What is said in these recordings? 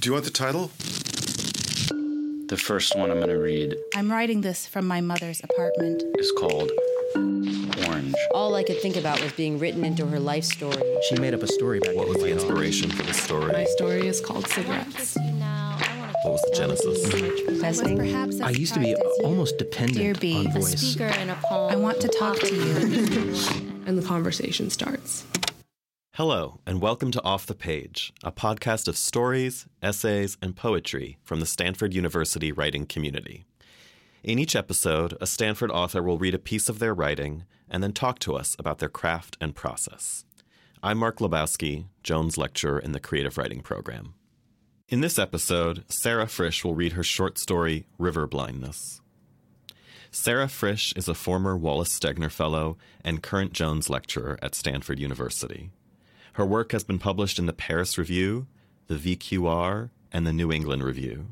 Do you want the title? The first one I'm going to read I'm writing this from my mother's apartment. is called Orange. All I could think about was being written into her life story. She made up a story back What was the way off. inspiration for the story? My story is called Cigarettes. What was the genesis? Professing. Perhaps I used to be almost dependent Dear B, on a voice. I want to talk to you. And the conversation starts. Hello, and welcome to Off the Page, a podcast of stories, essays, and poetry from the Stanford University writing community. In each episode, a Stanford author will read a piece of their writing and then talk to us about their craft and process. I'm Mark Lebowski, Jones Lecturer in the Creative Writing Program. In this episode, Sarah Frisch will read her short story, River Blindness. Sarah Frisch is a former Wallace Stegner Fellow and current Jones Lecturer at Stanford University. Her work has been published in the Paris Review, the VQR, and the New England Review.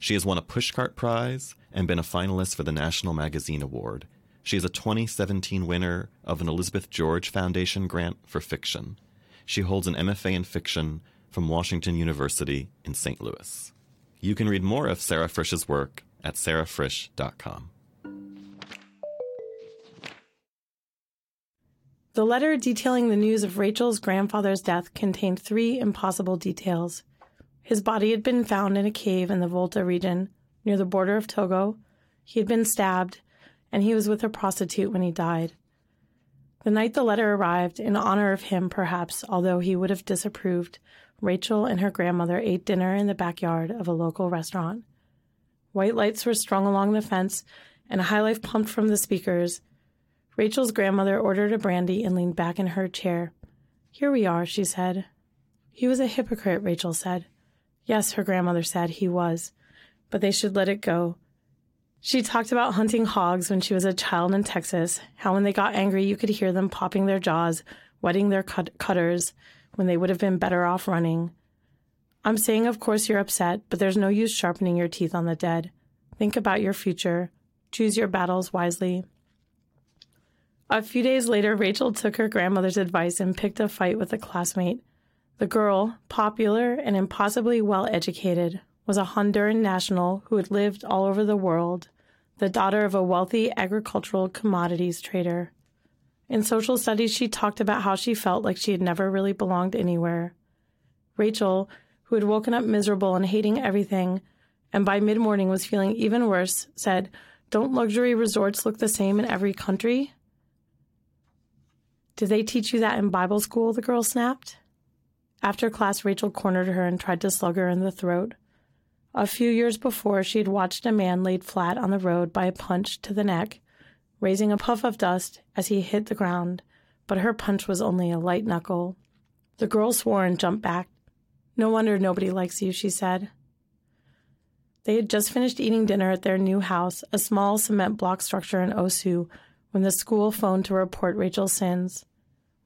She has won a Pushcart Prize and been a finalist for the National Magazine Award. She is a 2017 winner of an Elizabeth George Foundation grant for fiction. She holds an MFA in fiction from Washington University in St. Louis. You can read more of Sarah Frisch's work at sarahfrisch.com. The letter detailing the news of Rachel's grandfather's death contained three impossible details. His body had been found in a cave in the Volta region, near the border of Togo. He had been stabbed, and he was with a prostitute when he died. The night the letter arrived, in honor of him perhaps, although he would have disapproved, Rachel and her grandmother ate dinner in the backyard of a local restaurant. White lights were strung along the fence, and a high life pumped from the speakers. Rachel's grandmother ordered a brandy and leaned back in her chair. Here we are, she said. He was a hypocrite, Rachel said. Yes, her grandmother said he was, but they should let it go. She talked about hunting hogs when she was a child in Texas, how when they got angry you could hear them popping their jaws, wetting their cut- cutters, when they would have been better off running. I'm saying, of course, you're upset, but there's no use sharpening your teeth on the dead. Think about your future. Choose your battles wisely. A few days later, Rachel took her grandmother's advice and picked a fight with a classmate. The girl, popular and impossibly well educated, was a Honduran national who had lived all over the world, the daughter of a wealthy agricultural commodities trader. In social studies, she talked about how she felt like she had never really belonged anywhere. Rachel, who had woken up miserable and hating everything, and by mid morning was feeling even worse, said, Don't luxury resorts look the same in every country? Did they teach you that in Bible school? The girl snapped. After class, Rachel cornered her and tried to slug her in the throat. A few years before, she had watched a man laid flat on the road by a punch to the neck, raising a puff of dust as he hit the ground, but her punch was only a light knuckle. The girl swore and jumped back. No wonder nobody likes you, she said. They had just finished eating dinner at their new house, a small cement block structure in Osu, when the school phoned to report Rachel's sins.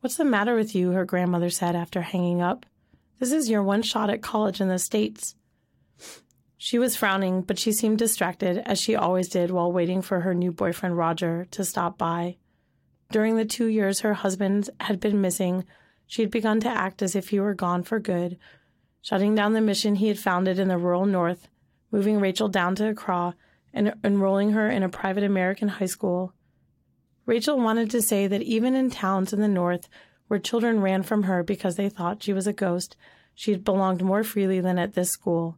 What's the matter with you? her grandmother said after hanging up. This is your one shot at college in the States. She was frowning, but she seemed distracted, as she always did while waiting for her new boyfriend Roger to stop by. During the two years her husband had been missing, she had begun to act as if he were gone for good, shutting down the mission he had founded in the rural north, moving Rachel down to Accra, and enrolling her in a private American high school. Rachel wanted to say that even in towns in the north where children ran from her because they thought she was a ghost, she belonged more freely than at this school.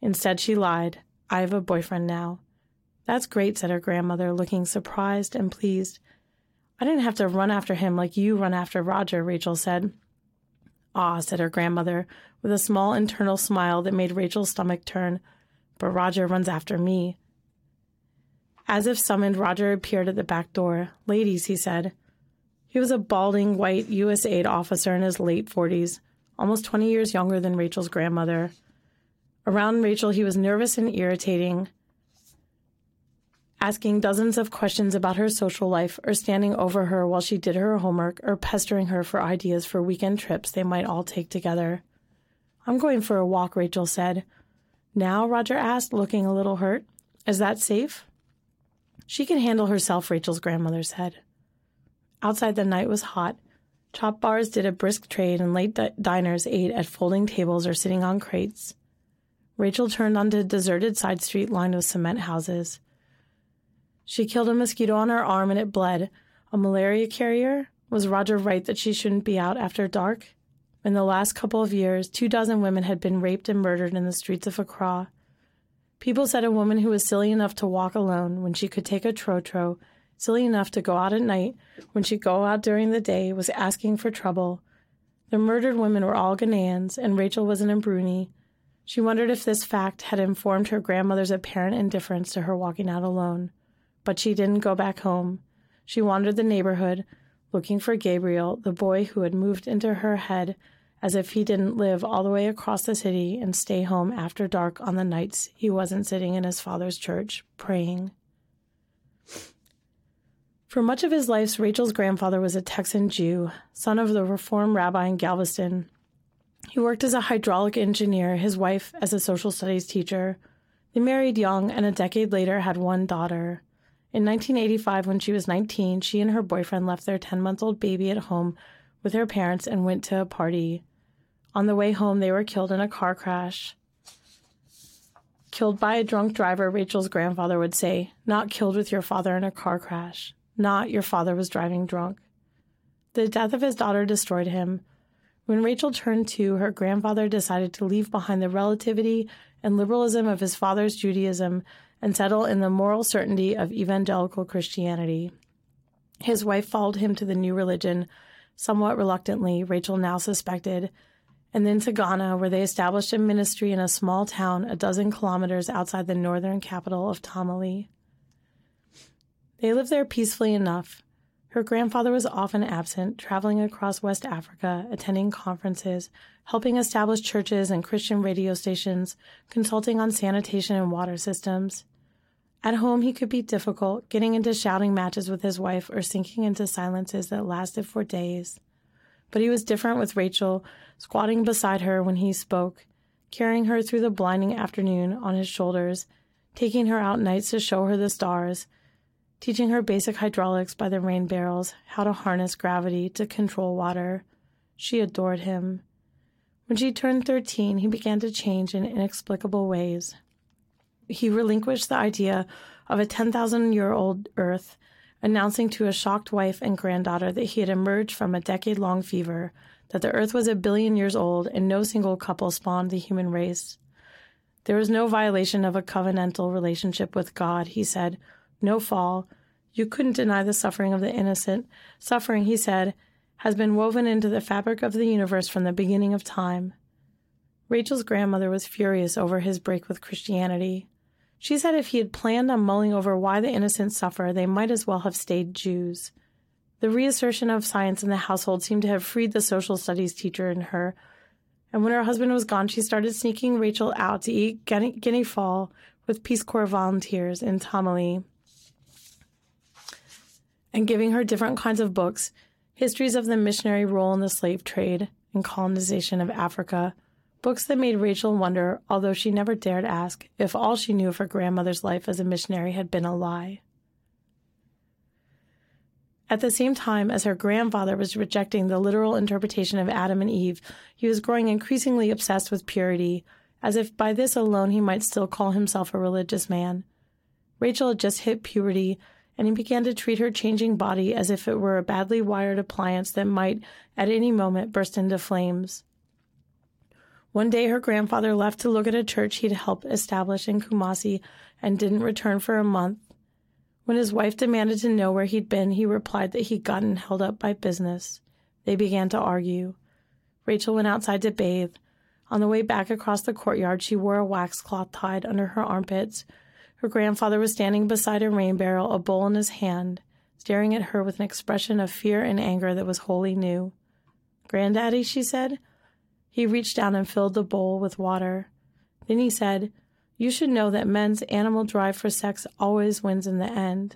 Instead, she lied. I have a boyfriend now. That's great, said her grandmother, looking surprised and pleased. I didn't have to run after him like you run after Roger, Rachel said. Ah, said her grandmother, with a small internal smile that made Rachel's stomach turn. But Roger runs after me. As if summoned, Roger appeared at the back door. Ladies, he said. He was a balding, white U.S. aid officer in his late 40s, almost 20 years younger than Rachel's grandmother. Around Rachel, he was nervous and irritating, asking dozens of questions about her social life or standing over her while she did her homework or pestering her for ideas for weekend trips they might all take together. I'm going for a walk, Rachel said. Now? Roger asked, looking a little hurt. Is that safe? She can handle herself, Rachel's grandmother said. Outside the night was hot. Chop bars did a brisk trade, and late di- diners ate at folding tables or sitting on crates. Rachel turned onto a deserted side street lined with cement houses. She killed a mosquito on her arm and it bled. A malaria carrier? Was Roger right that she shouldn't be out after dark? In the last couple of years, two dozen women had been raped and murdered in the streets of Accra. People said a woman who was silly enough to walk alone when she could take a trotro, silly enough to go out at night when she'd go out during the day, was asking for trouble. The murdered women were all Ghanaians, and Rachel was an Imbruni. She wondered if this fact had informed her grandmother's apparent indifference to her walking out alone. But she didn't go back home. She wandered the neighborhood, looking for Gabriel, the boy who had moved into her head as if he didn't live all the way across the city and stay home after dark on the nights he wasn't sitting in his father's church praying. For much of his life, Rachel's grandfather was a Texan Jew, son of the Reform rabbi in Galveston. He worked as a hydraulic engineer, his wife as a social studies teacher. They married young and a decade later had one daughter. In 1985, when she was 19, she and her boyfriend left their 10 month old baby at home with her parents and went to a party. On the way home, they were killed in a car crash. Killed by a drunk driver, Rachel's grandfather would say, Not killed with your father in a car crash. Not your father was driving drunk. The death of his daughter destroyed him. When Rachel turned two, her grandfather decided to leave behind the relativity and liberalism of his father's Judaism and settle in the moral certainty of evangelical Christianity. His wife followed him to the new religion, somewhat reluctantly, Rachel now suspected, and then to Ghana, where they established a ministry in a small town a dozen kilometers outside the northern capital of Tamale. They lived there peacefully enough. Her grandfather was often absent, traveling across West Africa, attending conferences, helping establish churches and Christian radio stations, consulting on sanitation and water systems. At home, he could be difficult, getting into shouting matches with his wife or sinking into silences that lasted for days. But he was different with Rachel, squatting beside her when he spoke, carrying her through the blinding afternoon on his shoulders, taking her out nights to show her the stars, teaching her basic hydraulics by the rain barrels, how to harness gravity to control water. She adored him. When she turned 13, he began to change in inexplicable ways. He relinquished the idea of a 10,000 year old Earth, announcing to a shocked wife and granddaughter that he had emerged from a decade long fever that the earth was a billion years old and no single couple spawned the human race. There was no violation of a covenantal relationship with God, he said, no fall. You couldn't deny the suffering of the innocent. Suffering, he said, has been woven into the fabric of the universe from the beginning of time. Rachel's grandmother was furious over his break with Christianity. She said if he had planned on mulling over why the innocent suffer, they might as well have stayed Jews. The reassertion of science in the household seemed to have freed the social studies teacher in her. And when her husband was gone, she started sneaking Rachel out to eat guinea, guinea fowl with Peace Corps volunteers in Tamale and giving her different kinds of books histories of the missionary role in the slave trade and colonization of Africa, books that made Rachel wonder, although she never dared ask, if all she knew of her grandmother's life as a missionary had been a lie. At the same time as her grandfather was rejecting the literal interpretation of Adam and Eve, he was growing increasingly obsessed with purity, as if by this alone he might still call himself a religious man. Rachel had just hit puberty, and he began to treat her changing body as if it were a badly wired appliance that might, at any moment, burst into flames. One day her grandfather left to look at a church he'd helped establish in Kumasi and didn't return for a month. When his wife demanded to know where he'd been, he replied that he'd gotten held up by business. They began to argue. Rachel went outside to bathe. On the way back across the courtyard, she wore a wax cloth tied under her armpits. Her grandfather was standing beside a rain barrel, a bowl in his hand, staring at her with an expression of fear and anger that was wholly new. Granddaddy, she said. He reached down and filled the bowl with water. Then he said, you should know that men's animal drive for sex always wins in the end.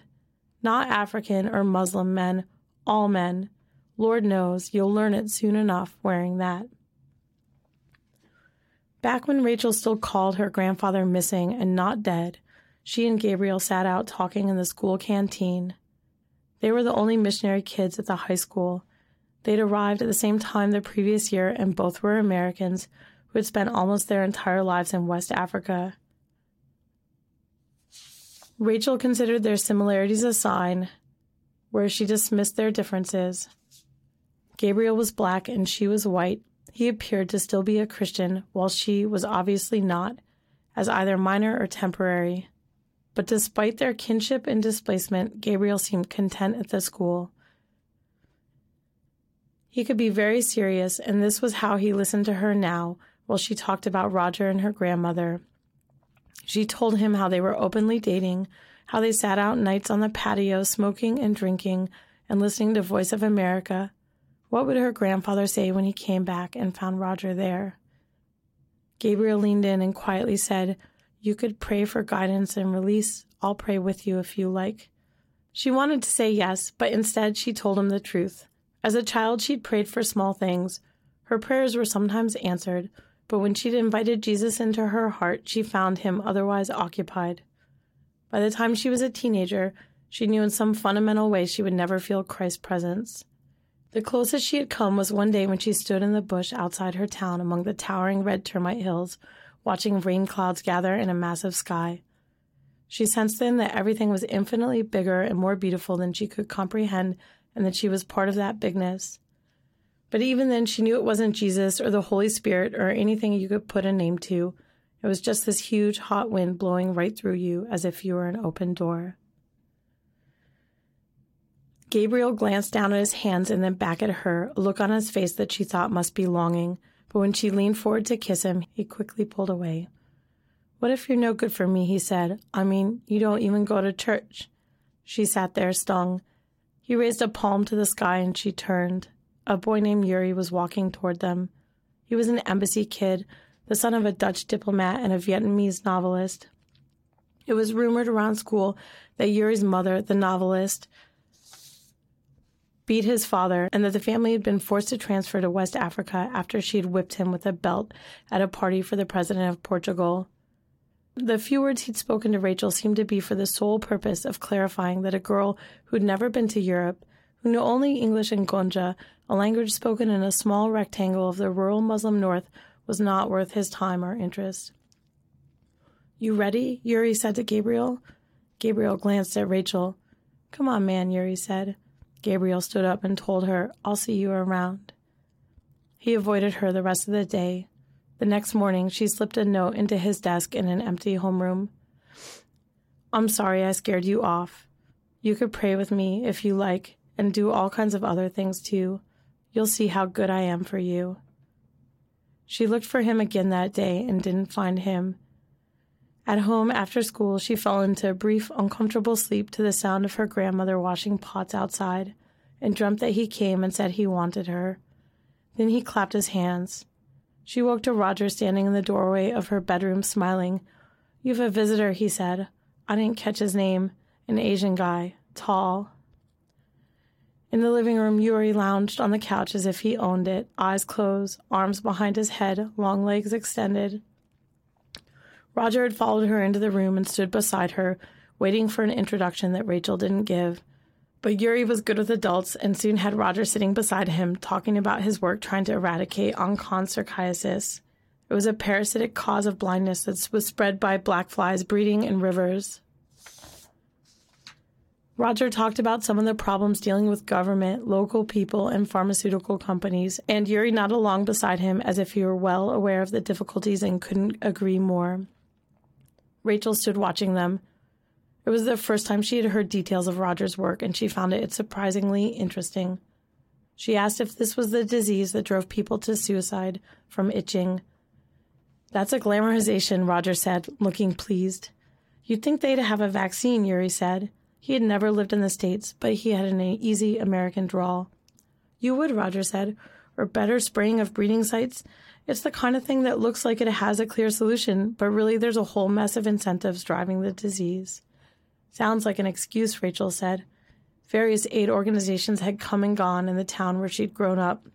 Not African or Muslim men, all men. Lord knows you'll learn it soon enough wearing that. Back when Rachel still called her grandfather missing and not dead, she and Gabriel sat out talking in the school canteen. They were the only missionary kids at the high school. They'd arrived at the same time the previous year and both were Americans, who had spent almost their entire lives in West Africa. Rachel considered their similarities a sign, where she dismissed their differences. Gabriel was black and she was white. He appeared to still be a Christian, while she was obviously not, as either minor or temporary. But despite their kinship and displacement, Gabriel seemed content at the school. He could be very serious, and this was how he listened to her now while she talked about Roger and her grandmother. She told him how they were openly dating, how they sat out nights on the patio smoking and drinking and listening to Voice of America. What would her grandfather say when he came back and found Roger there? Gabriel leaned in and quietly said, You could pray for guidance and release. I'll pray with you if you like. She wanted to say yes, but instead she told him the truth. As a child, she'd prayed for small things. Her prayers were sometimes answered, but when she'd invited Jesus into her heart, she found him otherwise occupied. By the time she was a teenager, she knew in some fundamental way she would never feel Christ's presence. The closest she had come was one day when she stood in the bush outside her town among the towering red termite hills, watching rain clouds gather in a massive sky. She sensed then that everything was infinitely bigger and more beautiful than she could comprehend, and that she was part of that bigness. But even then, she knew it wasn't Jesus or the Holy Spirit or anything you could put a name to. It was just this huge hot wind blowing right through you as if you were an open door. Gabriel glanced down at his hands and then back at her, a look on his face that she thought must be longing. But when she leaned forward to kiss him, he quickly pulled away. What if you're no good for me? he said. I mean, you don't even go to church. She sat there, stung. He raised a palm to the sky and she turned. A boy named Yuri was walking toward them. He was an embassy kid, the son of a Dutch diplomat and a Vietnamese novelist. It was rumored around school that Yuri's mother, the novelist, beat his father and that the family had been forced to transfer to West Africa after she had whipped him with a belt at a party for the president of Portugal. The few words he'd spoken to Rachel seemed to be for the sole purpose of clarifying that a girl who'd never been to Europe, who knew only English and Gonja, a language spoken in a small rectangle of the rural Muslim north, was not worth his time or interest. You ready? Yuri said to Gabriel. Gabriel glanced at Rachel. Come on, man, Yuri said. Gabriel stood up and told her, I'll see you around. He avoided her the rest of the day. The next morning, she slipped a note into his desk in an empty homeroom. I'm sorry I scared you off. You could pray with me if you like and do all kinds of other things too. You'll see how good I am for you. She looked for him again that day and didn't find him. At home after school, she fell into a brief, uncomfortable sleep to the sound of her grandmother washing pots outside and dreamt that he came and said he wanted her. Then he clapped his hands. She woke to Roger standing in the doorway of her bedroom smiling. You've a visitor, he said. I didn't catch his name. An Asian guy, tall. In the living room, Yuri lounged on the couch as if he owned it, eyes closed, arms behind his head, long legs extended. Roger had followed her into the room and stood beside her, waiting for an introduction that Rachel didn't give. But Yuri was good with adults and soon had Roger sitting beside him, talking about his work trying to eradicate onchocerciasis. It was a parasitic cause of blindness that was spread by black flies breeding in rivers. Roger talked about some of the problems dealing with government, local people, and pharmaceutical companies, and Yuri nodded along beside him as if he were well aware of the difficulties and couldn't agree more. Rachel stood watching them. It was the first time she had heard details of Roger's work, and she found it surprisingly interesting. She asked if this was the disease that drove people to suicide from itching. That's a glamorization, Roger said, looking pleased. You'd think they'd have a vaccine, Yuri said. He had never lived in the States, but he had an easy American drawl. You would, Roger said, or better spraying of breeding sites. It's the kind of thing that looks like it has a clear solution, but really there's a whole mess of incentives driving the disease. Sounds like an excuse, Rachel said. Various aid organizations had come and gone in the town where she'd grown up.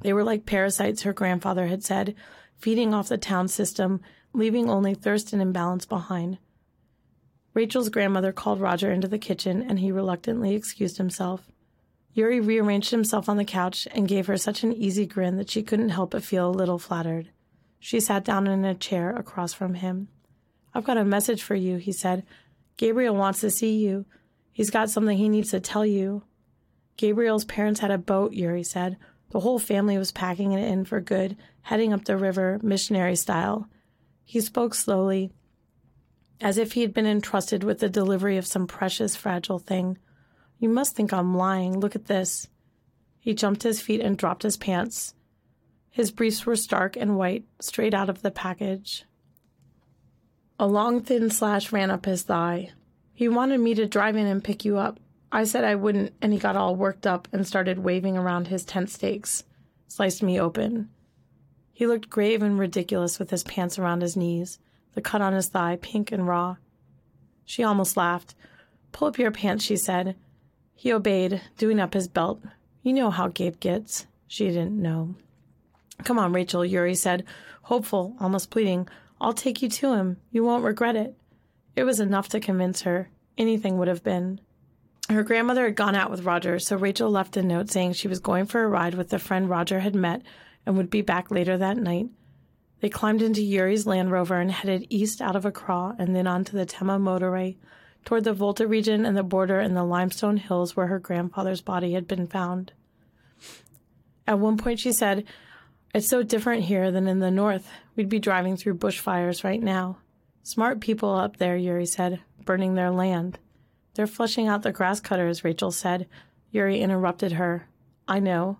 They were like parasites, her grandfather had said, feeding off the town system, leaving only thirst and imbalance behind. Rachel's grandmother called Roger into the kitchen, and he reluctantly excused himself. Yuri rearranged himself on the couch and gave her such an easy grin that she couldn't help but feel a little flattered. She sat down in a chair across from him. I've got a message for you, he said. Gabriel wants to see you. He's got something he needs to tell you. Gabriel's parents had a boat, Yuri said. The whole family was packing it in for good, heading up the river, missionary style. He spoke slowly, as if he had been entrusted with the delivery of some precious, fragile thing. You must think I'm lying. Look at this. He jumped his feet and dropped his pants. His briefs were stark and white, straight out of the package. A long, thin slash ran up his thigh. He wanted me to drive in and pick you up. I said I wouldn't, and he got all worked up and started waving around his tent stakes, sliced me open. He looked grave and ridiculous with his pants around his knees, the cut on his thigh pink and raw. She almost laughed. Pull up your pants, she said. He obeyed, doing up his belt. You know how Gabe gets. She didn't know. Come on, Rachel, Yuri said, hopeful, almost pleading. I'll take you to him. You won't regret it. It was enough to convince her. Anything would have been. Her grandmother had gone out with Roger, so Rachel left a note saying she was going for a ride with the friend Roger had met and would be back later that night. They climbed into Yuri's Land Rover and headed east out of Accra and then onto the Tema motorway toward the Volta region and the border in the limestone hills where her grandfather's body had been found. At one point, she said, It's so different here than in the north. We'd be driving through bushfires right now. Smart people up there, Yuri said, burning their land. They're flushing out the grass cutters, Rachel said. Yuri interrupted her. I know.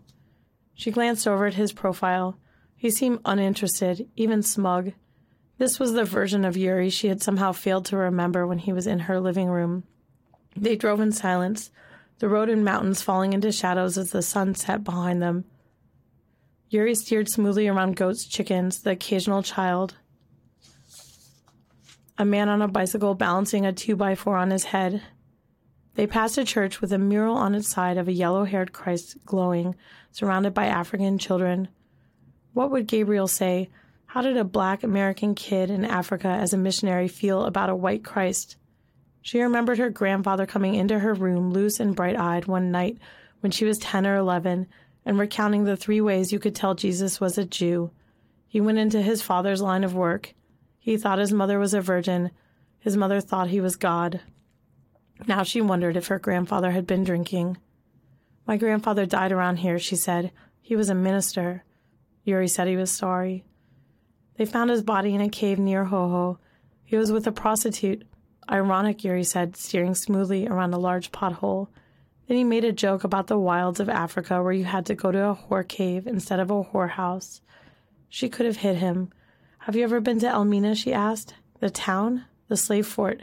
She glanced over at his profile. He seemed uninterested, even smug. This was the version of Yuri she had somehow failed to remember when he was in her living room. They drove in silence, the road and mountains falling into shadows as the sun set behind them. Yuri steered smoothly around goats, chickens, the occasional child. A man on a bicycle balancing a two by four on his head, they passed a church with a mural on its side of a yellow haired Christ glowing, surrounded by African children. What would Gabriel say? How did a black American kid in Africa as a missionary feel about a white Christ? She remembered her grandfather coming into her room, loose and bright eyed, one night when she was 10 or 11, and recounting the three ways you could tell Jesus was a Jew. He went into his father's line of work. He thought his mother was a virgin. His mother thought he was God. Now she wondered if her grandfather had been drinking. My grandfather died around here, she said. He was a minister. Yuri said he was sorry. They found his body in a cave near Hohoe. He was with a prostitute. Ironic, Yuri said, steering smoothly around a large pothole. Then he made a joke about the wilds of Africa where you had to go to a whore cave instead of a whorehouse. She could have hit him. Have you ever been to Elmina? she asked. The town? The slave fort.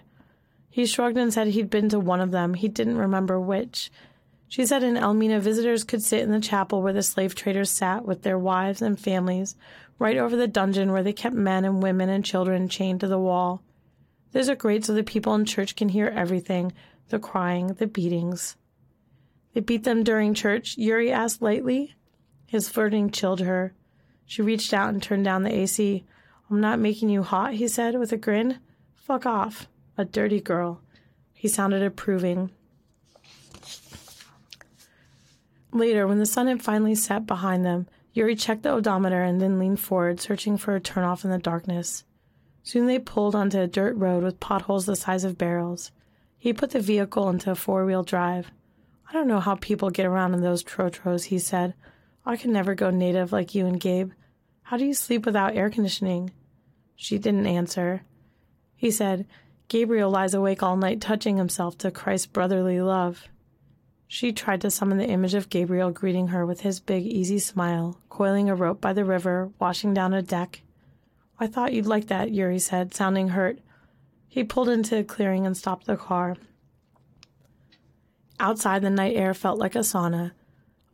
He shrugged and said he'd been to one of them. He didn't remember which. She said in Elmina, visitors could sit in the chapel where the slave traders sat with their wives and families, right over the dungeon where they kept men and women and children chained to the wall. There's a grate so the people in church can hear everything the crying, the beatings. They beat them during church? Yuri asked lightly. His flirting chilled her. She reached out and turned down the AC. I'm not making you hot, he said with a grin. Fuck off. A dirty girl. He sounded approving. Later, when the sun had finally set behind them, Yuri checked the odometer and then leaned forward, searching for a turnoff in the darkness. Soon they pulled onto a dirt road with potholes the size of barrels. He put the vehicle into four wheel drive. I don't know how people get around in those trotros, he said. I can never go native like you and Gabe. How do you sleep without air conditioning? She didn't answer. He said, Gabriel lies awake all night touching himself to Christ's brotherly love. She tried to summon the image of Gabriel greeting her with his big, easy smile, coiling a rope by the river, washing down a deck. I thought you'd like that, Yuri said, sounding hurt. He pulled into a clearing and stopped the car. Outside, the night air felt like a sauna.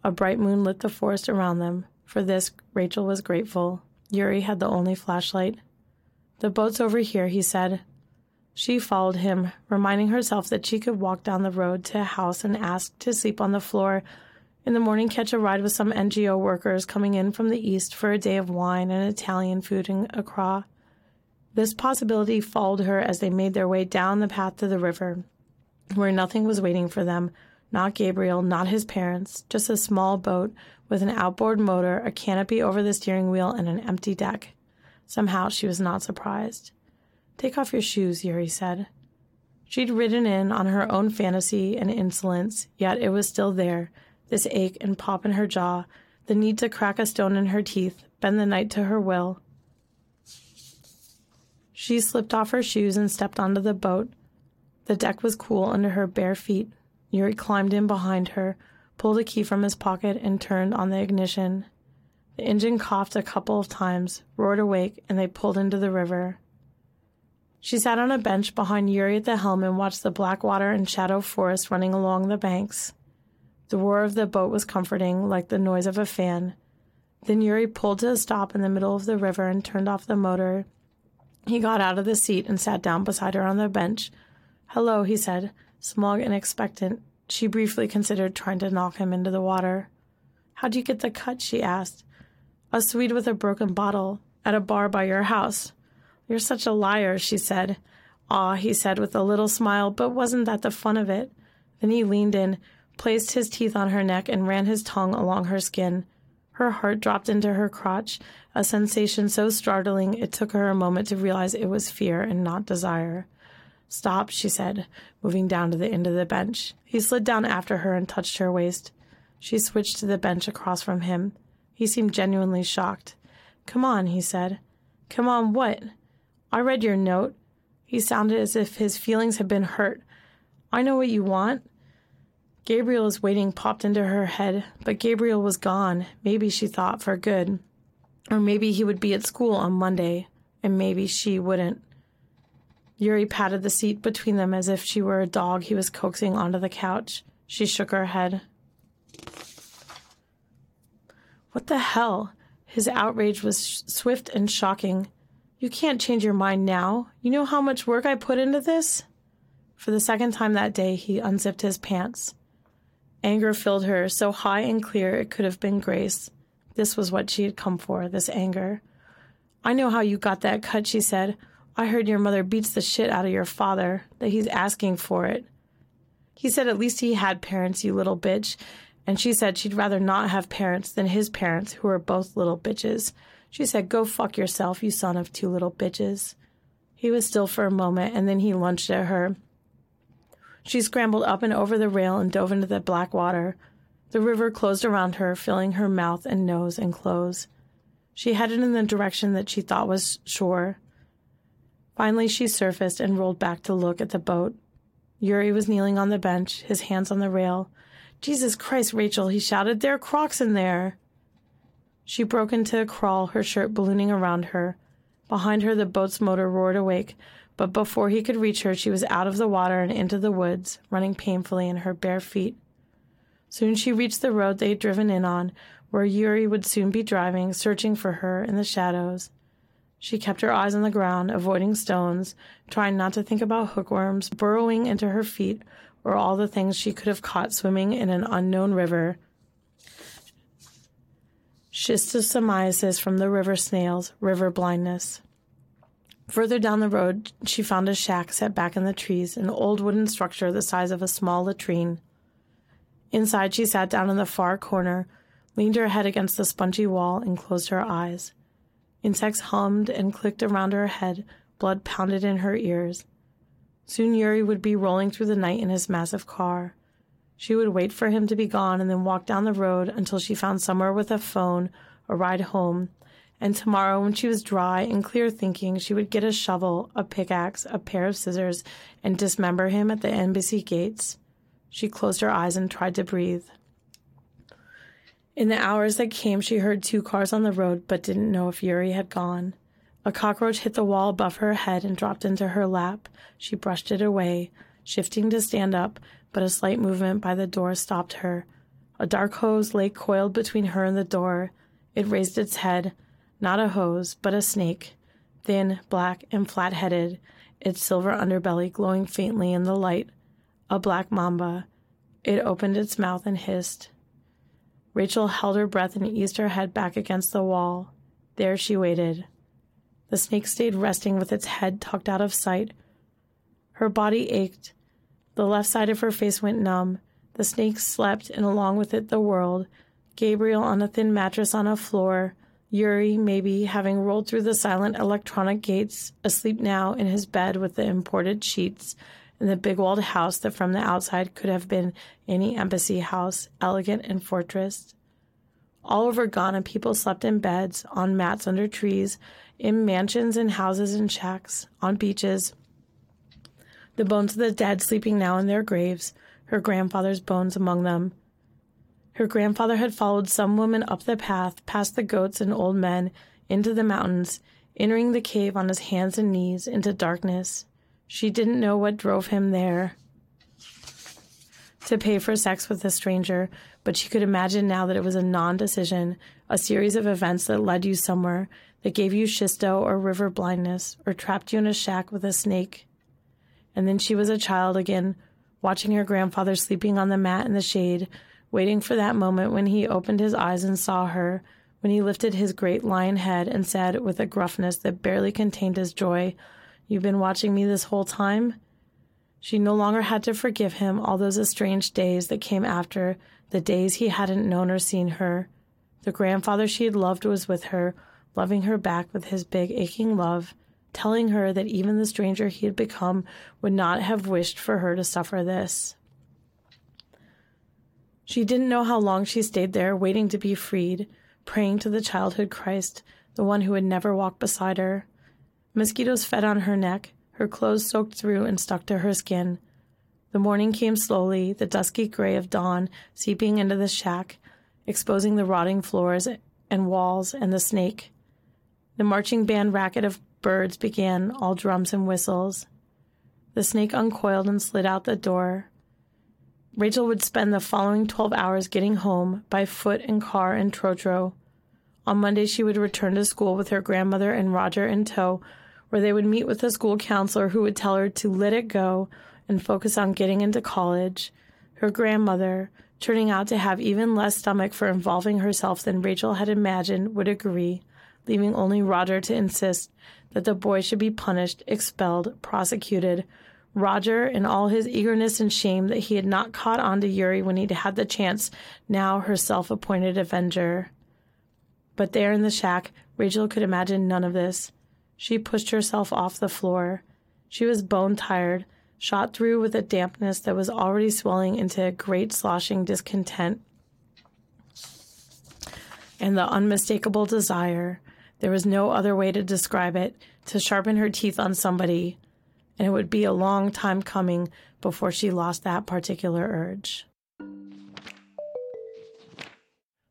A bright moon lit the forest around them. For this, Rachel was grateful. Yuri had the only flashlight. The boat's over here, he said. She followed him, reminding herself that she could walk down the road to a house and ask to sleep on the floor. In the morning, catch a ride with some NGO workers coming in from the east for a day of wine and Italian food in Accra. This possibility followed her as they made their way down the path to the river, where nothing was waiting for them not Gabriel, not his parents, just a small boat with an outboard motor, a canopy over the steering wheel, and an empty deck. Somehow she was not surprised. Take off your shoes, Yuri said. She'd ridden in on her own fantasy and insolence, yet it was still there this ache and pop in her jaw, the need to crack a stone in her teeth, bend the night to her will. She slipped off her shoes and stepped onto the boat. The deck was cool under her bare feet. Yuri climbed in behind her, pulled a key from his pocket, and turned on the ignition. The engine coughed a couple of times, roared awake, and they pulled into the river. She sat on a bench behind Yuri at the helm and watched the black water and shadow forest running along the banks. The roar of the boat was comforting, like the noise of a fan. Then Yuri pulled to a stop in the middle of the river and turned off the motor. He got out of the seat and sat down beside her on the bench. Hello, he said, smug and expectant. She briefly considered trying to knock him into the water. How'd you get the cut? she asked. A Swede with a broken bottle at a bar by your house. You're such a liar, she said. Ah, he said with a little smile, but wasn't that the fun of it? Then he leaned in, placed his teeth on her neck, and ran his tongue along her skin. Her heart dropped into her crotch, a sensation so startling it took her a moment to realize it was fear and not desire. Stop, she said, moving down to the end of the bench. He slid down after her and touched her waist. She switched to the bench across from him. He seemed genuinely shocked. Come on, he said. Come on, what? I read your note. He sounded as if his feelings had been hurt. I know what you want. Gabriel is waiting popped into her head, but Gabriel was gone, maybe she thought for good. Or maybe he would be at school on Monday, and maybe she wouldn't. Yuri patted the seat between them as if she were a dog he was coaxing onto the couch. She shook her head. What the hell? His outrage was swift and shocking. You can't change your mind now. You know how much work I put into this? For the second time that day, he unzipped his pants. Anger filled her, so high and clear it could have been grace. This was what she had come for, this anger. I know how you got that cut, she said. I heard your mother beats the shit out of your father, that he's asking for it. He said at least he had parents, you little bitch. And she said she'd rather not have parents than his parents, who were both little bitches. She said, Go fuck yourself, you son of two little bitches. He was still for a moment, and then he lunged at her. She scrambled up and over the rail and dove into the black water. The river closed around her, filling her mouth and nose and clothes. She headed in the direction that she thought was shore. Finally, she surfaced and rolled back to look at the boat. Yuri was kneeling on the bench, his hands on the rail. Jesus Christ, Rachel, he shouted, there are crocs in there. She broke into a crawl, her shirt ballooning around her. Behind her, the boat's motor roared awake, but before he could reach her, she was out of the water and into the woods, running painfully in her bare feet. Soon she reached the road they had driven in on, where Yuri would soon be driving, searching for her in the shadows. She kept her eyes on the ground, avoiding stones, trying not to think about hookworms burrowing into her feet or all the things she could have caught swimming in an unknown river schistosomiasis from the river snails, river blindness. Further down the road, she found a shack set back in the trees, an old wooden structure the size of a small latrine. Inside, she sat down in the far corner, leaned her head against the spongy wall, and closed her eyes. Insects hummed and clicked around her head, blood pounded in her ears. Soon Yuri would be rolling through the night in his massive car. She would wait for him to be gone and then walk down the road until she found somewhere with a phone, a ride home. And tomorrow, when she was dry and clear thinking, she would get a shovel, a pickaxe, a pair of scissors, and dismember him at the embassy gates. She closed her eyes and tried to breathe. In the hours that came, she heard two cars on the road, but didn't know if Yuri had gone. A cockroach hit the wall above her head and dropped into her lap. She brushed it away, shifting to stand up, but a slight movement by the door stopped her. A dark hose lay coiled between her and the door. It raised its head, not a hose, but a snake, thin, black, and flat headed, its silver underbelly glowing faintly in the light. A black mamba. It opened its mouth and hissed. Rachel held her breath and eased her head back against the wall. There she waited. The snake stayed resting with its head tucked out of sight. Her body ached, the left side of her face went numb. The snake slept, and along with it the world. Gabriel on a thin mattress on a floor, Yuri, maybe, having rolled through the silent electronic gates, asleep now in his bed with the imported sheets, in the big walled house that from the outside could have been any embassy house, elegant and fortress. All over Ghana, people slept in beds, on mats under trees, in mansions and houses and shacks, on beaches. The bones of the dead sleeping now in their graves, her grandfather's bones among them. Her grandfather had followed some woman up the path, past the goats and old men, into the mountains, entering the cave on his hands and knees into darkness. She didn't know what drove him there to pay for sex with a stranger, but she could imagine now that it was a non decision, a series of events that led you somewhere, that gave you schisto or river blindness, or trapped you in a shack with a snake. And then she was a child again, watching her grandfather sleeping on the mat in the shade, waiting for that moment when he opened his eyes and saw her, when he lifted his great lion head and said, with a gruffness that barely contained his joy, You've been watching me this whole time? She no longer had to forgive him all those estranged days that came after, the days he hadn't known or seen her. The grandfather she had loved was with her, loving her back with his big aching love, telling her that even the stranger he had become would not have wished for her to suffer this. She didn't know how long she stayed there, waiting to be freed, praying to the childhood Christ, the one who would never walk beside her. Mosquitoes fed on her neck, her clothes soaked through and stuck to her skin. The morning came slowly, the dusky gray of dawn seeping into the shack, exposing the rotting floors and walls and the snake. The marching band racket of birds began, all drums and whistles. The snake uncoiled and slid out the door. Rachel would spend the following 12 hours getting home by foot and car and trotro. On Monday, she would return to school with her grandmother and Roger in tow, where they would meet with a school counselor who would tell her to let it go and focus on getting into college. Her grandmother, turning out to have even less stomach for involving herself than Rachel had imagined, would agree, leaving only Roger to insist that the boy should be punished, expelled, prosecuted, Roger, in all his eagerness and shame that he had not caught on to Yuri when he'd had the chance, now her self appointed avenger. But there in the shack, Rachel could imagine none of this. She pushed herself off the floor. She was bone tired, shot through with a dampness that was already swelling into a great sloshing discontent. And the unmistakable desire, there was no other way to describe it, to sharpen her teeth on somebody and it would be a long time coming before she lost that particular urge.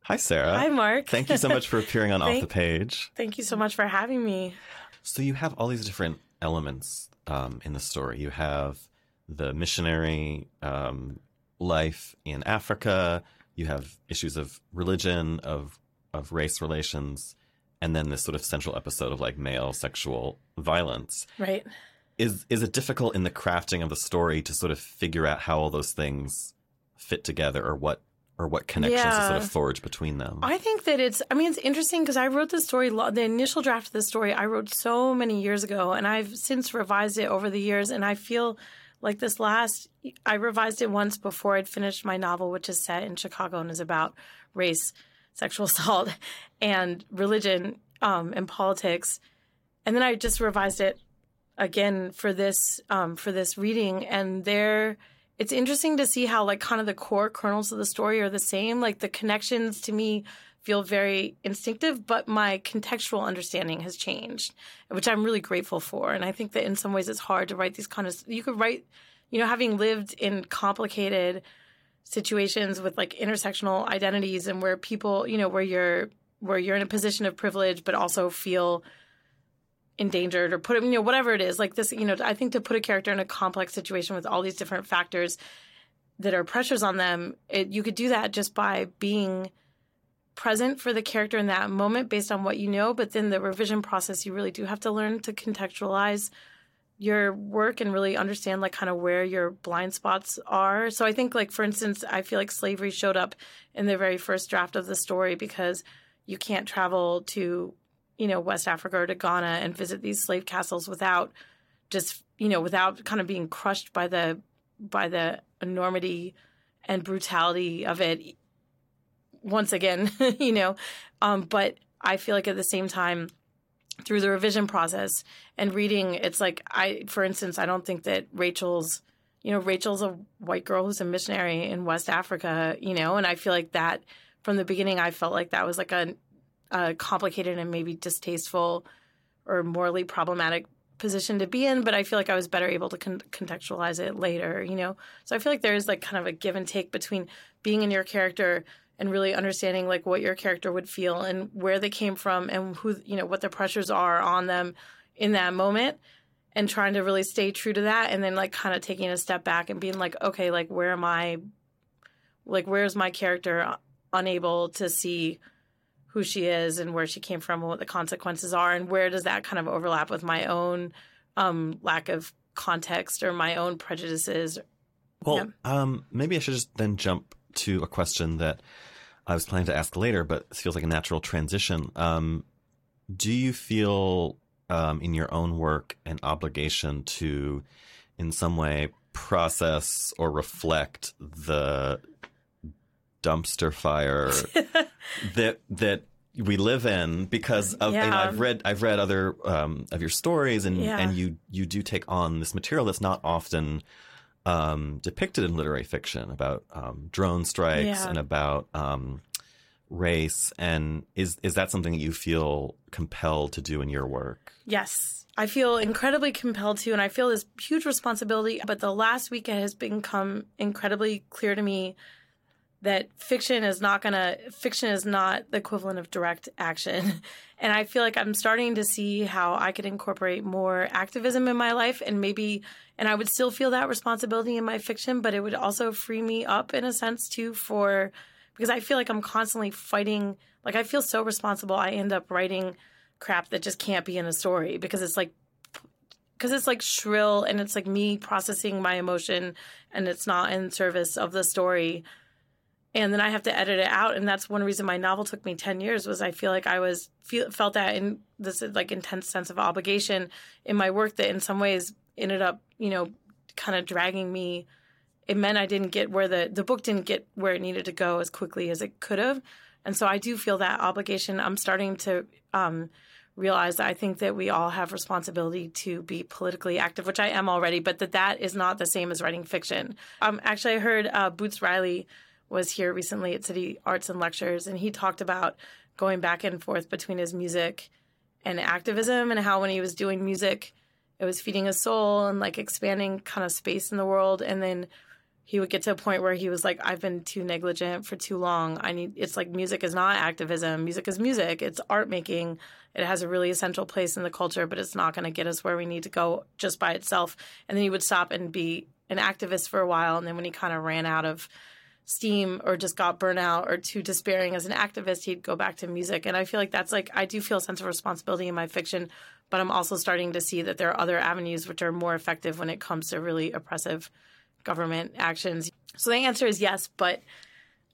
Hi, Sarah. Hi, Mark. Thank you so much for appearing on Off the Page. Thank you so much for having me. So you have all these different elements um, in the story. You have the missionary um, life in Africa. You have issues of religion, of of race relations, and then this sort of central episode of like male sexual violence. Right. Is is it difficult in the crafting of the story to sort of figure out how all those things fit together, or what or what connections to sort Yeah. of forge between them? I think that it's, I mean, it's interesting because I wrote this story, the initial draft of the story, I wrote so many years ago, and I've since revised it over the years. And I feel like this last, I revised it once before I'd finished my novel, which is set in Chicago and is about race, sexual assault, and religion um, and politics. And then I just revised it again for this um, for this reading, and there it's interesting to see how like kind of the core kernels of the story are the same. Like the connections to me feel very instinctive, but my contextual understanding has changed, which I'm really grateful for. And I think that in some ways it's hard to write these kind of you could write, you know, having lived in complicated situations with like intersectional identities and where people, you know, where you're where you're in a position of privilege but also feel endangered or put it, you know whatever it is like this you know i think to put a character in a complex situation with all these different factors that are pressures on them it, you could do that just by being present for the character in that moment based on what you know but then the revision process you really do have to learn to contextualize your work and really understand like kind of where your blind spots are. So i think like for instance i feel like slavery showed up in the very first draft of the story because you can't travel to you know West Africa or to Ghana and visit these slave castles without just you know without kind of being crushed by the by the enormity and brutality of it once again you know. Um but I feel like at the same time, through the revision process and reading, it's like I, for instance, I don't think that Rachel's, you know, Rachel's a white girl who's a missionary in West Africa, you know, and I feel like that from the beginning, I felt like that was like a, a complicated and maybe distasteful or morally problematic position to be in, but I feel like I was better able to con- contextualize it later, you know? So I feel like there's like kind of a give and take between being in your character and really understanding like what your character would feel and where they came from and who, you know, what the pressures are on them in that moment and trying to really stay true to that and then like kind of taking a step back and being like, okay, like where am I, like where's my character unable to see who she is and where she came from and what the consequences are and where does that kind of overlap with my own um, lack of context or my own prejudices Well, Yeah. um, maybe I should just then jump to a question that I was planning to ask later, but it feels like a natural transition. Um, do you feel um, in your own work an obligation to, in some way, process or reflect the dumpster fire that that we live in because of Yeah. I've read I've read other um, of your stories and Yeah. and you you do take on this material that's not often um, depicted in literary fiction about um, drone strikes Yeah. and about um, race and is is that something that you feel compelled to do in your work? Yes. I feel incredibly compelled to, and I feel this huge responsibility. But the last week it has become incredibly clear to me that fiction is not gonna, fiction is not the equivalent of direct action. And I feel like I'm starting to see how I could incorporate more activism in my life and maybe, and I would still feel that responsibility in my fiction, but it would also free me up in a sense too for, because I feel like I'm constantly fighting, like I feel so responsible. I end up writing crap that just can't be in a story because it's like because it's like shrill and it's like me processing my emotion and it's not in service of the story and then i have to edit it out and that's one reason my novel took me 10 years was i feel like i was feel, felt that in this like intense sense of obligation in my work that in some ways ended up you know kind of dragging me. It meant i didn't get where the the book didn't get where it needed to go as quickly as it could have. And so i do feel that obligation. I'm starting to um realize that I think that we all have responsibility to be politically active, which I am already, but that that is not the same as writing fiction. Um, actually, I heard uh, Boots Riley was here recently at City Arts and Lectures, and he talked about going back and forth between his music and activism, and how when he was doing music, it was feeding his soul and like expanding kind of space in the world, and then he would get to a point where he was like, I've been too negligent for too long. I need, it's like music is not activism. Music is music. It's art making. It has a really essential place in the culture, but it's not going to get us where we need to go just by itself. And then he would stop and be an activist for a while. And then when he kind of ran out of steam or just got burnt out or too despairing as an activist, he'd go back to music. And I feel like that's like, I do feel a sense of responsibility in my fiction, but I'm also starting to see that there are other avenues which are more effective when it comes to really oppressive government actions. So the answer is yes, but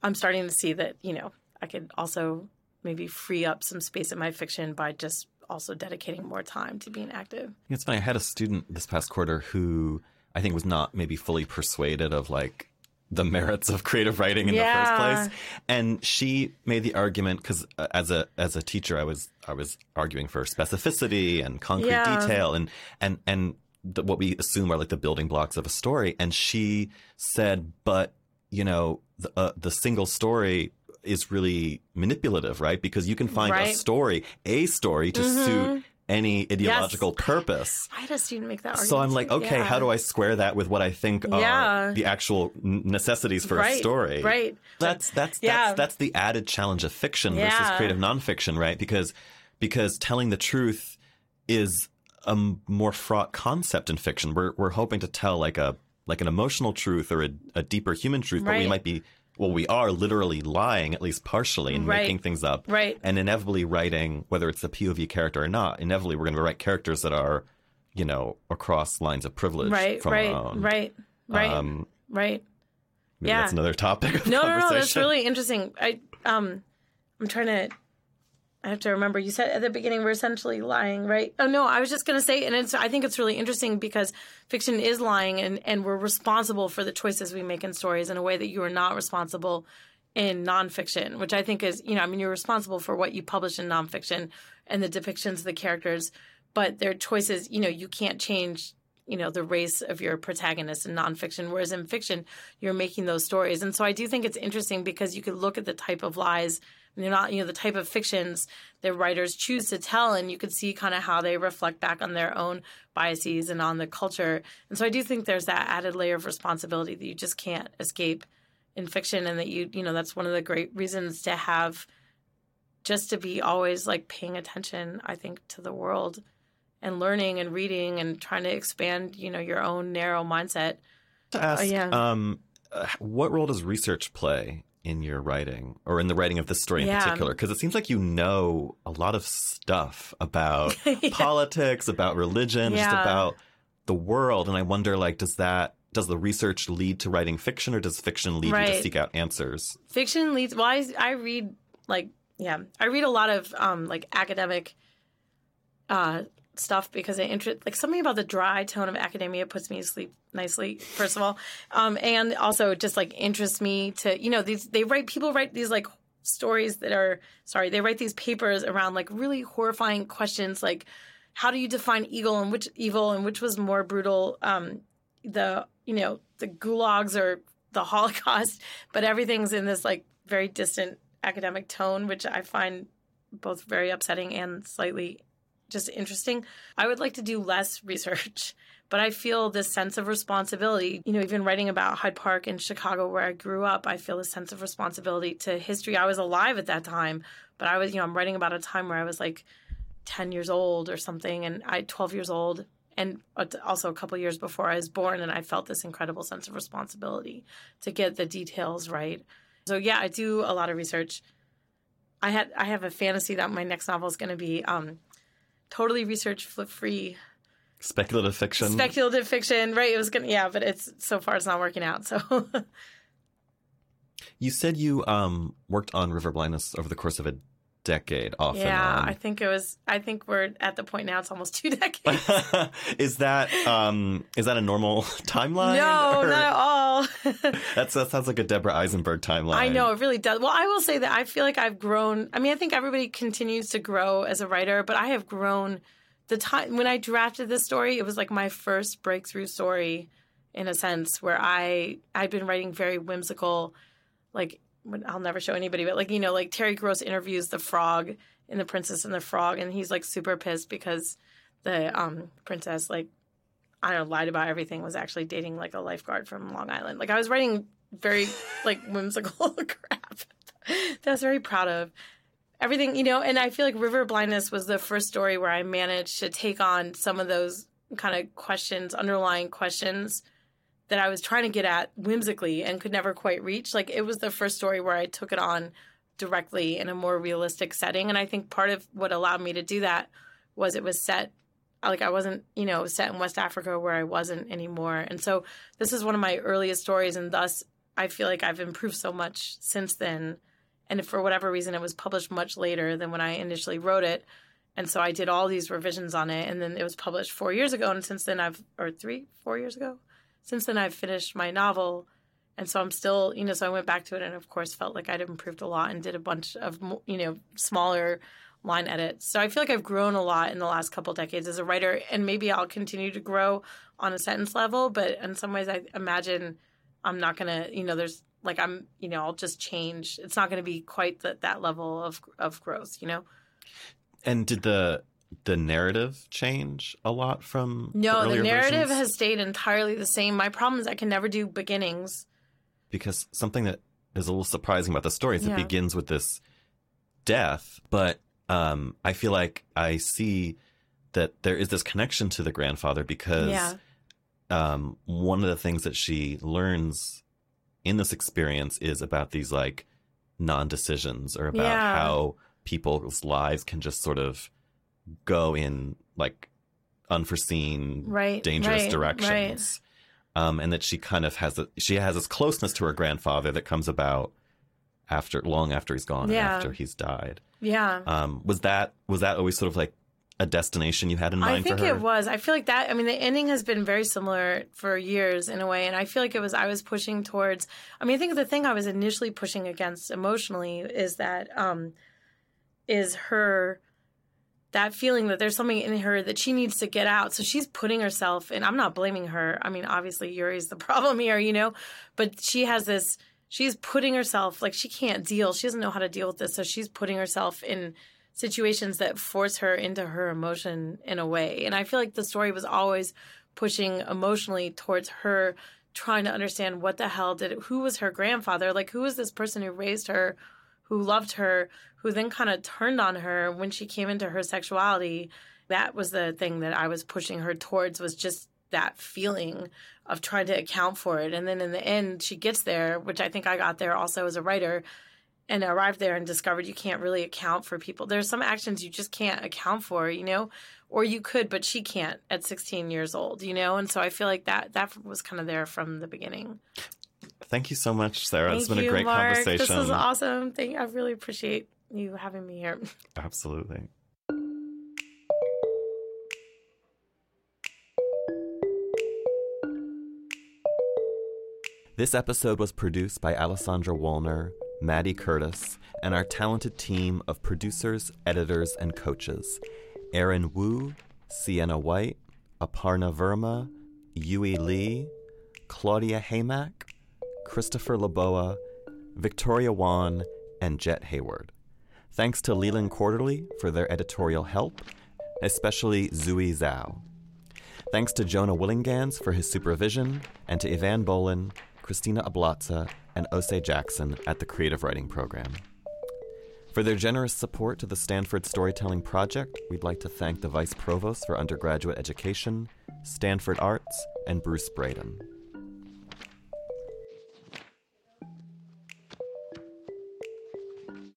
I'm starting to see that, you know, I could also maybe free up some space in my fiction by just also dedicating more time to being active. It's funny. I had a student this past quarter who I think was not maybe fully persuaded of like the merits of creative writing in Yeah. the first place, and she made the argument because as a as a teacher, I was I was arguing for specificity and concrete Yeah. detail and and and the, what we assume are like the building blocks of a story. And she said, but you know, the uh, the single story is really manipulative, right? Because you can find a story, a story to suit any ideological purpose. I a student make that argument. So I'm like, okay, Yeah. how do I square that with what I think are the actual necessities for a story? right. That's that's Yeah. that's that's the added challenge of fiction versus creative nonfiction, right? Because because telling the truth is a m- more fraught concept in fiction. We're we're hoping to tell like a like an emotional truth or a, a deeper human truth, but we might be well, we are literally lying at least partially and Right. making things up, Right. And inevitably writing whether it's a POV character or not. Inevitably, we're going to write characters that are, you know, across lines of privilege right, from right, our own. right, right, Um, right. maybe Yeah. that's another topic of No, no, no. That's really interesting. I um, I'm trying to. I have to remember. You said at the beginning we're essentially lying, right? Oh no, I was just going to say, and it's. I think it's really interesting because fiction is lying, and and we're responsible for the choices we make in stories in a way that you are not responsible in nonfiction, which I think is, you know, I mean, you're responsible for what you publish in nonfiction and the depictions of the characters, but their choices, you know, you can't change, you know, the race of your protagonist in nonfiction. Whereas in fiction, you're making those stories. And so I do think it's interesting because you could look at the type of lies, and they're not, you know, the type of fictions that writers choose to tell, and you could see kind of how they reflect back on their own biases and on the culture. And so I do think there's that added layer of responsibility that you just can't escape in fiction and that you you know that's one of the great reasons to have just to be always like paying attention i think to the world and learning and reading and trying to expand you know your own narrow mindset To ask, Uh, yeah. um, uh, what role does research play in your writing or in the writing of this story in Yeah. particular? Because it seems like you know a lot of stuff about Yeah. politics, about religion, just about the world. And I wonder, like, does that does the research lead to writing fiction, or does fiction lead you to seek out answers? fiction leads well I, I read like yeah i read a lot of um like academic uh stuff because it interest like something about the dry tone of academia puts me to sleep nicely first of all. Um and also just like interests me to you know these they write people write these like stories that are sorry they write these papers around like really horrifying questions like how do you define evil and which evil and which was more brutal? Um the you know the gulags or the holocaust but everything's in this like very distant academic tone which i find both very upsetting and slightly just interesting. I would like to do less research but i feel this sense of responsibility you know even writing about hyde park in chicago where i grew up i feel a sense of responsibility to history. I was alive at that time but i was you know i'm writing about a time where i was like 10 years old or something and i 12 years old and also a couple years before i was born and i felt this incredible sense of responsibility to get the details right. So yeah i do a lot of research. I had i have a fantasy that my next novel is going to be um totally research free. Speculative fiction. speculative fiction right? It was gonna yeah but it's so far it's not working out so. You said you um, worked on river blindness over the course of a decade, off yeah i think it was i think we're at the point now it's almost two decades is that um, is that a normal timeline? no or- not at all That's, that sounds like a Deborah Eisenberg timeline. I know it really does. Well, I will say that I feel like I've grown. I mean, I think everybody continues to grow as a writer, but I have grown. The time when I drafted this story, it was like my first breakthrough story, in a sense, where I I'd been writing very whimsical, like I'll never show anybody, but like you know, like Terry Gross interviews the frog in The Princess and the Frog, and he's like super pissed because the um princess like I don't know, lied about everything, was actually dating like a lifeguard from Long Island. Like I was writing very like whimsical crap that I was very proud of. Everything, you know, and I feel like River Blindness was the first story where I managed to take on some of those kind of questions, underlying questions that I was trying to get at whimsically and could never quite reach. Like it was the first story where I took it on directly in a more realistic setting. And I think part of what allowed me to do that was it was set like I wasn't, you know, set in West Africa where I wasn't anymore. And so this is one of my earliest stories and thus I feel like I've improved so much since then. And for whatever reason it was published much later than when I initially wrote it. And so I did all these revisions on it and then it was published 4 years ago and since then I've or 3 4 years ago. Since then I've finished my novel and so I'm still, you know, so I went back to it and of course felt like I'd improved a lot and did a bunch of, you know, smaller line edits. So I feel like I've grown a lot in the last couple decades as a writer, and maybe I'll continue to grow on a sentence level. But in some ways, I imagine I'm not gonna, you know, there's like I'm, you know, I'll just change. It's not gonna be quite that that level of of growth, you know. And did the the narrative change a lot from No, the earlier narrative versions? has stayed entirely the same. My problem is I can never do beginnings. because something that is a little surprising about the story is Yeah. it begins with this death, but um, I feel like I see that there is this connection to the grandfather because Yeah. um, one of the things that she learns in this experience is about these like non decisions or about Yeah. how people's lives can just sort of go in like unforeseen Right, dangerous right, directions um, and that she kind of has a, she has this closeness to her grandfather that comes about after long after he's gone Yeah. after he's died Yeah. um, was that was that always sort of like a destination you had in mind I think it was. I feel like that. I mean, the ending has been very similar for years in a way, and I feel like it was. I was pushing towards. I mean, I think the thing I was initially pushing against emotionally is that um, is her that feeling that there's something in her that she needs to get out. So she's putting herself, and I'm not blaming her. I mean, obviously Yuri's the problem here, you know, but she has this. She's putting herself like she can't deal. She doesn't know how to deal with this, so she's putting herself in situations that force her into her emotion in a way. And I feel like the story was always pushing emotionally towards her trying to understand what the hell did it, who was her grandfather? Like who was this person who raised her, who loved her, who then kind of turned on her when she came into her sexuality? That was the thing that I was pushing her towards was just that feeling of trying to account for it. And then in the end she gets there, which I think I got there also as a writer and arrived there and discovered you can't really account for people. There's some actions you just can't account for, you know, or you could, but she can't at 16 years old, you know. And so I feel like that that was kind of there from the beginning. Thank you so much, Sarah. Thank it's been you, a great Mark. conversation. This was awesome. Thank. I really appreciate you having me here. Absolutely. This episode was produced by Alessandra Wollner, Maddie Curtis, and our talented team of producers, editors, and coaches Aaron Wu, Sienna White, Aparna Verma, Yui Lee, Claudia Haymack, Christopher Laboa, Victoria Wan, and Jet Hayward. Thanks to Leland Quarterly for their editorial help, especially Zui Zhao. Thanks to Jonah Willihnganz for his supervision, and to Eavan Boland, Christina Ablaza, and Ose Jackson at the Creative Writing Program. For their generous support to the Stanford Storytelling Project, we'd like to thank the Vice Provost for Undergraduate Education, Stanford Arts, and Bruce Braden.